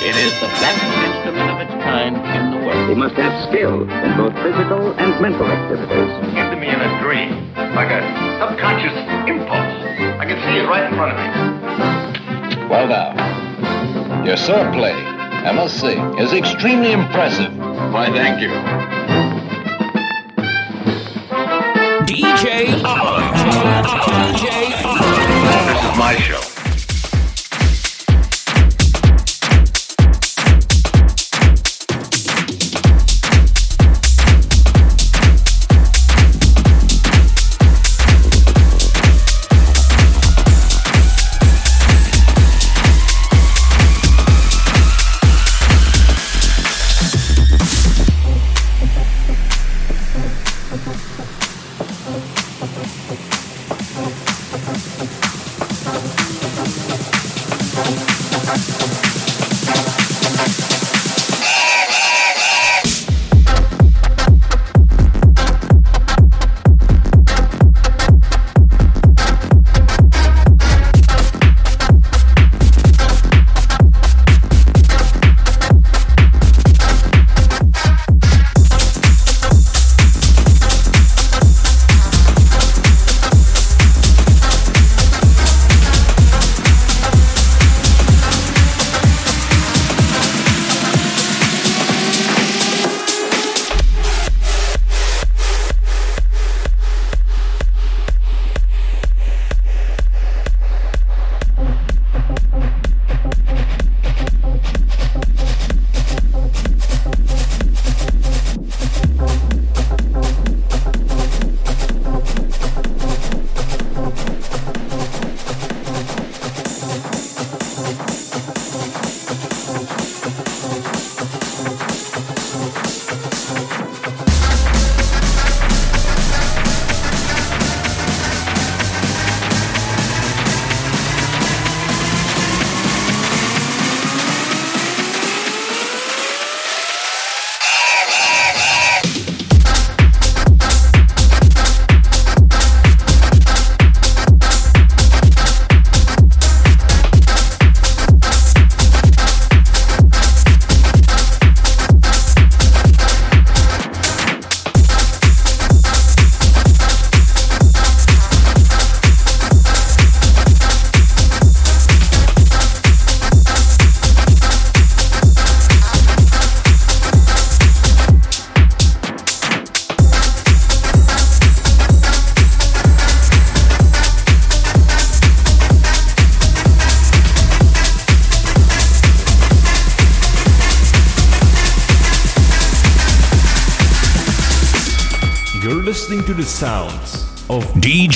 It is the best instrument of its kind in the world. He must have skill in both physical and mental activities. came to me in a dream, like a subconscious impulse. I can see it right in front of me. Well now, your sword play, I must say, is extremely impressive. Why, thank you. DJ R. DJ R. This is my show.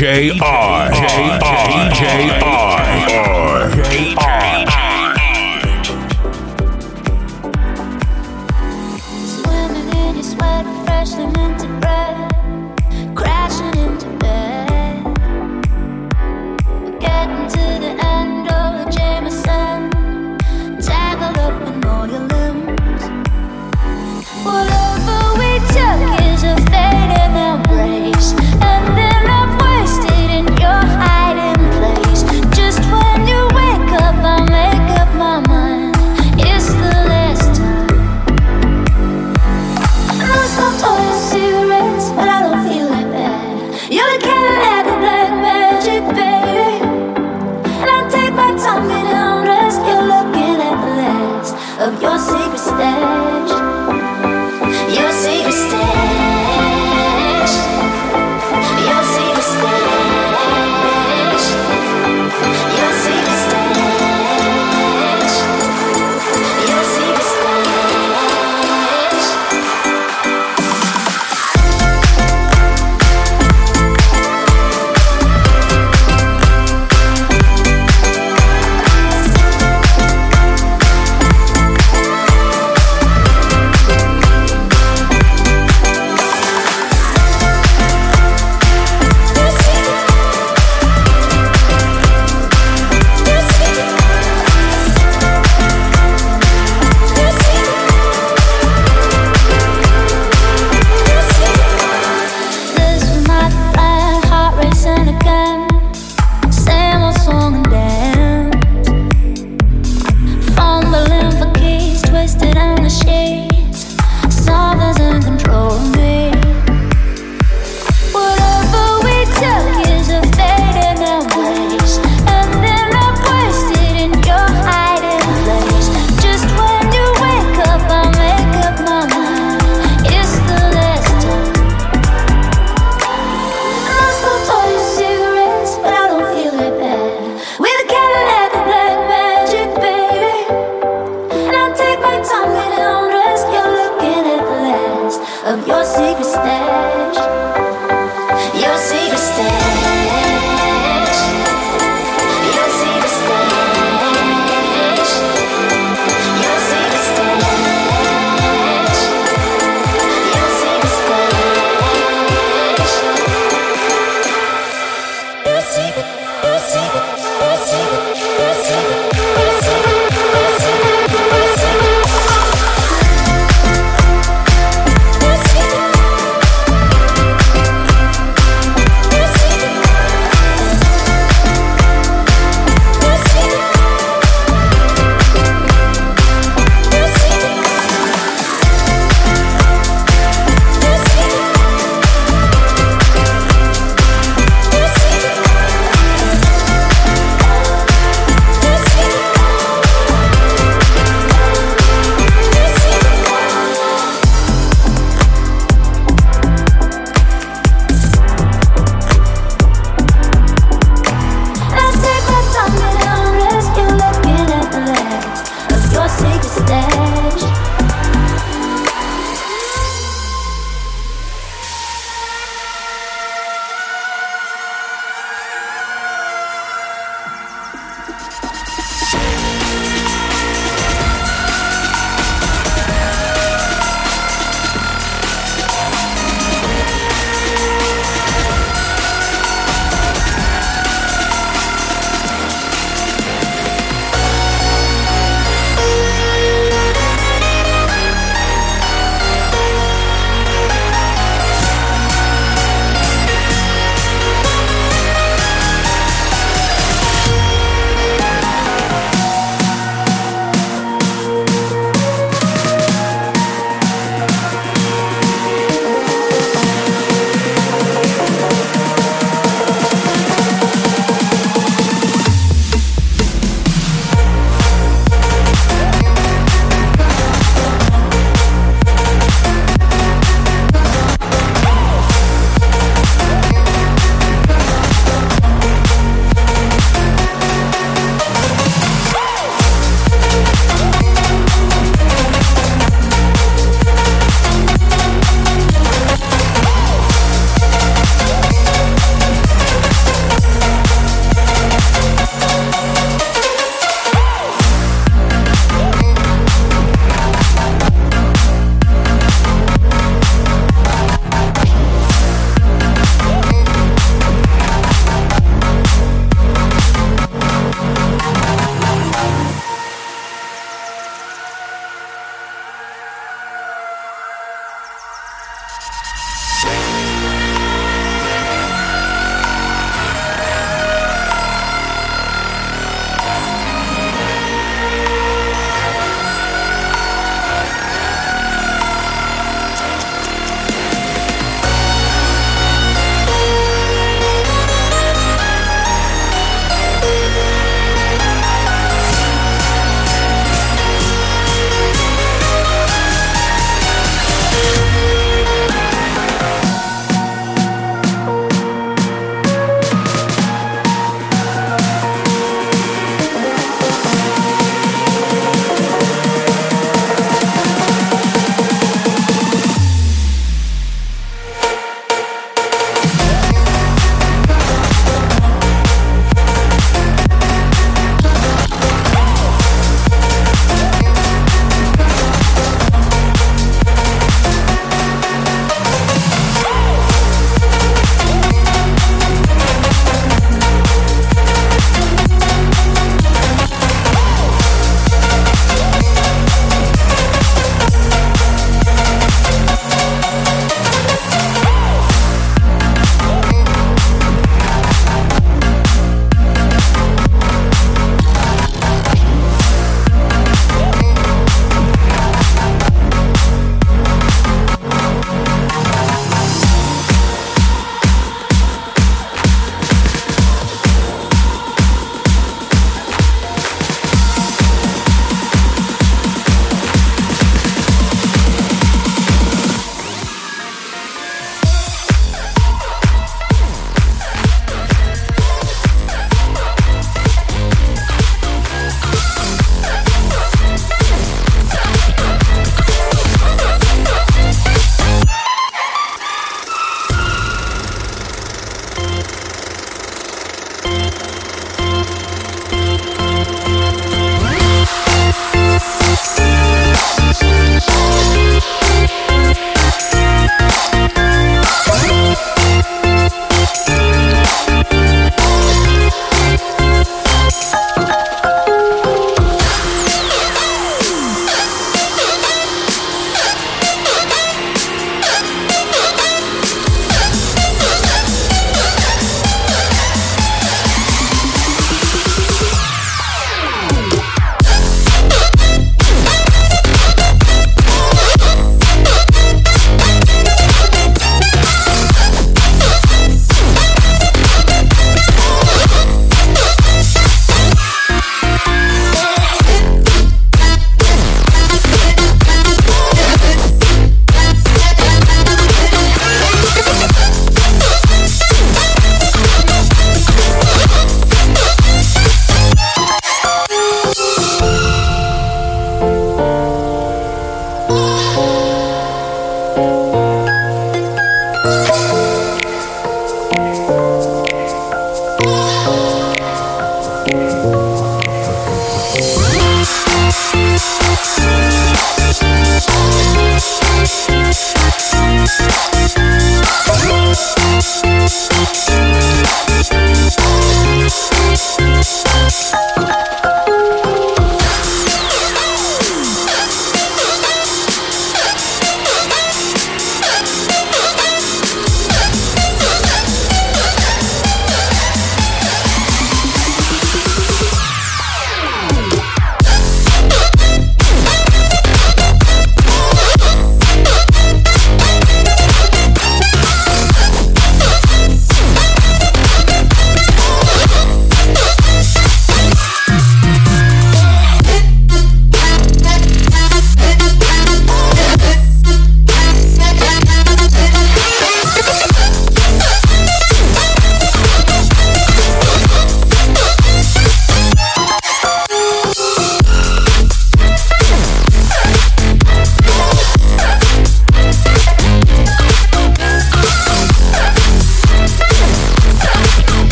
DJ R.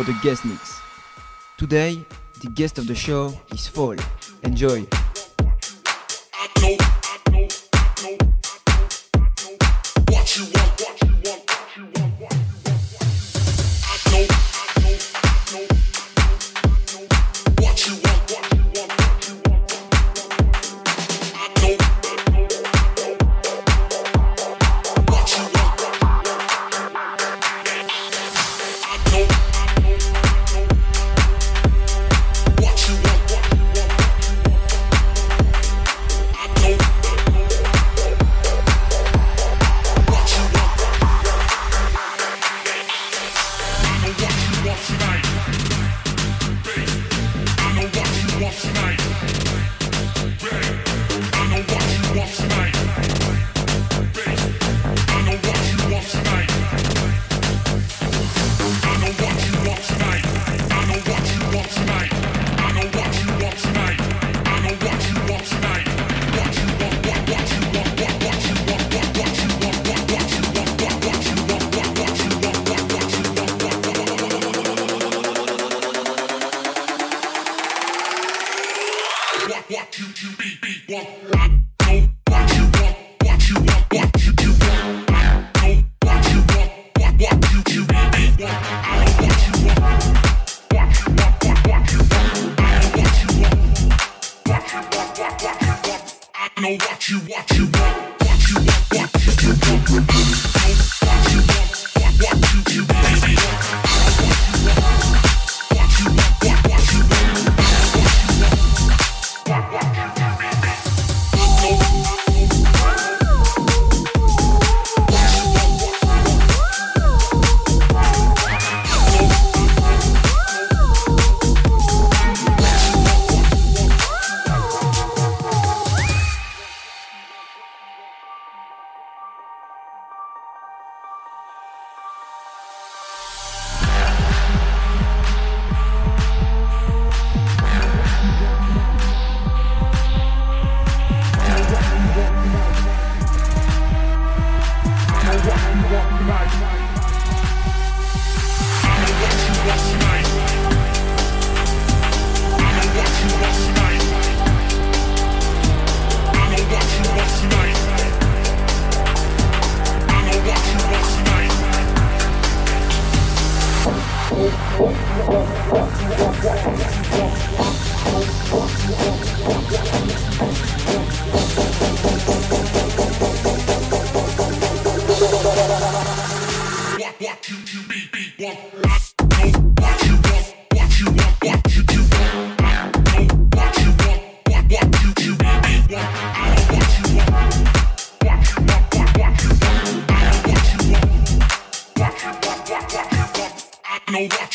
for the guest mix. Today, the guest of the show is Fall. Enjoy.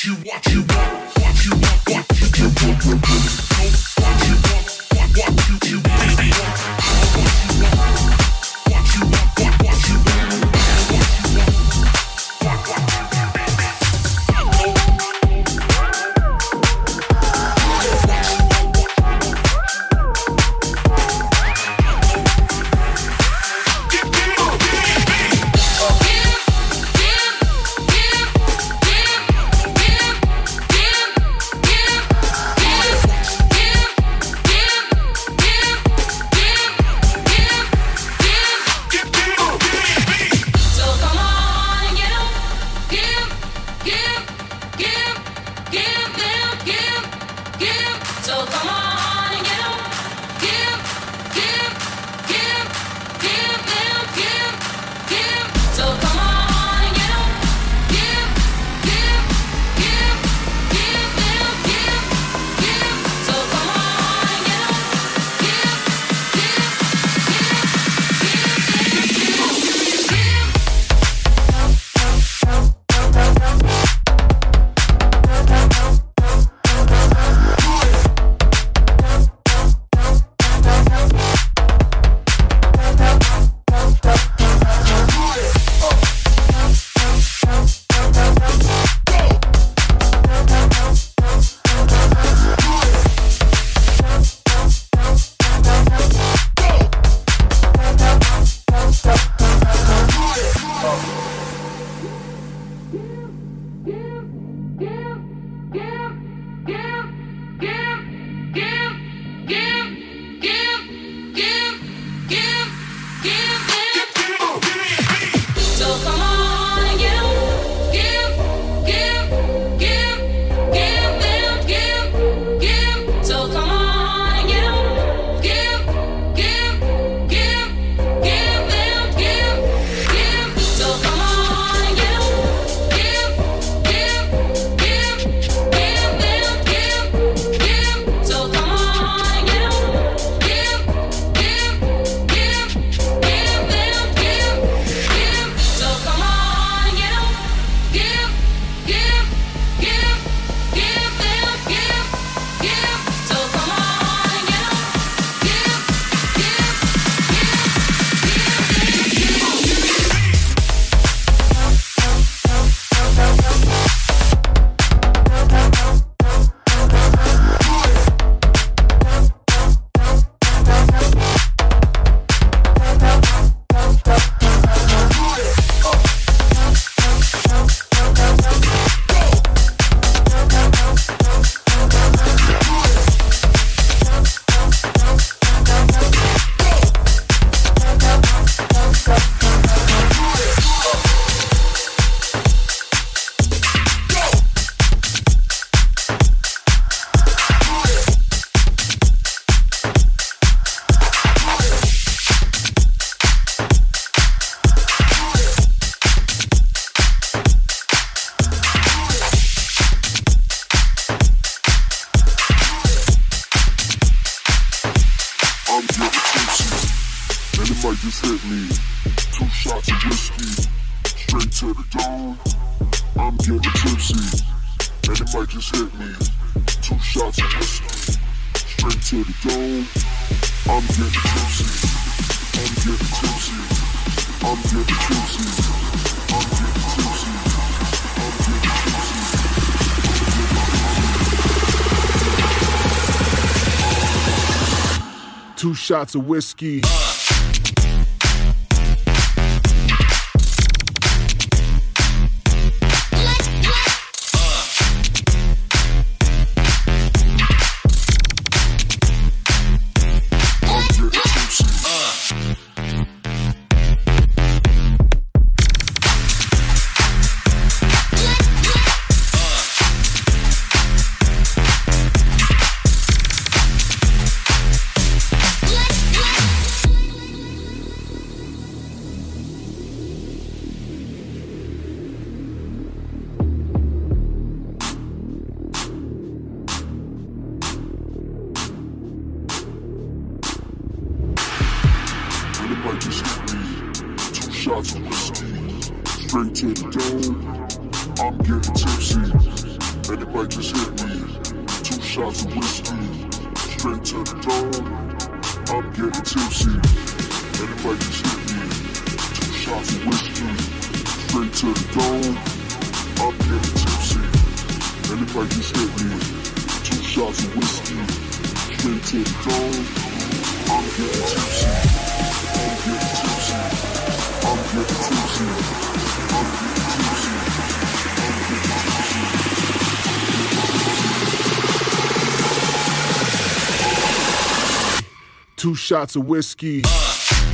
you, what you want, what you want, what you want. just hit me. Two shots of whiskey, straight to the dome. I'm getting tipsy, and it might just hit me. Two shots of whiskey, straight to the dome. I'm getting tipsy, I'm getting tipsy, I'm getting tipsy, I'm getting tipsy, Two shots of whiskey. Uh. whiskey, straight to the dome. I'm getting tipsy, and if I just hit me, two shots of whiskey, straight to the dome. I'm getting tipsy, I'm getting tipsy, I'm getting tipsy, I'm getting tipsy, Two shots of whiskey. Uh.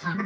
Truck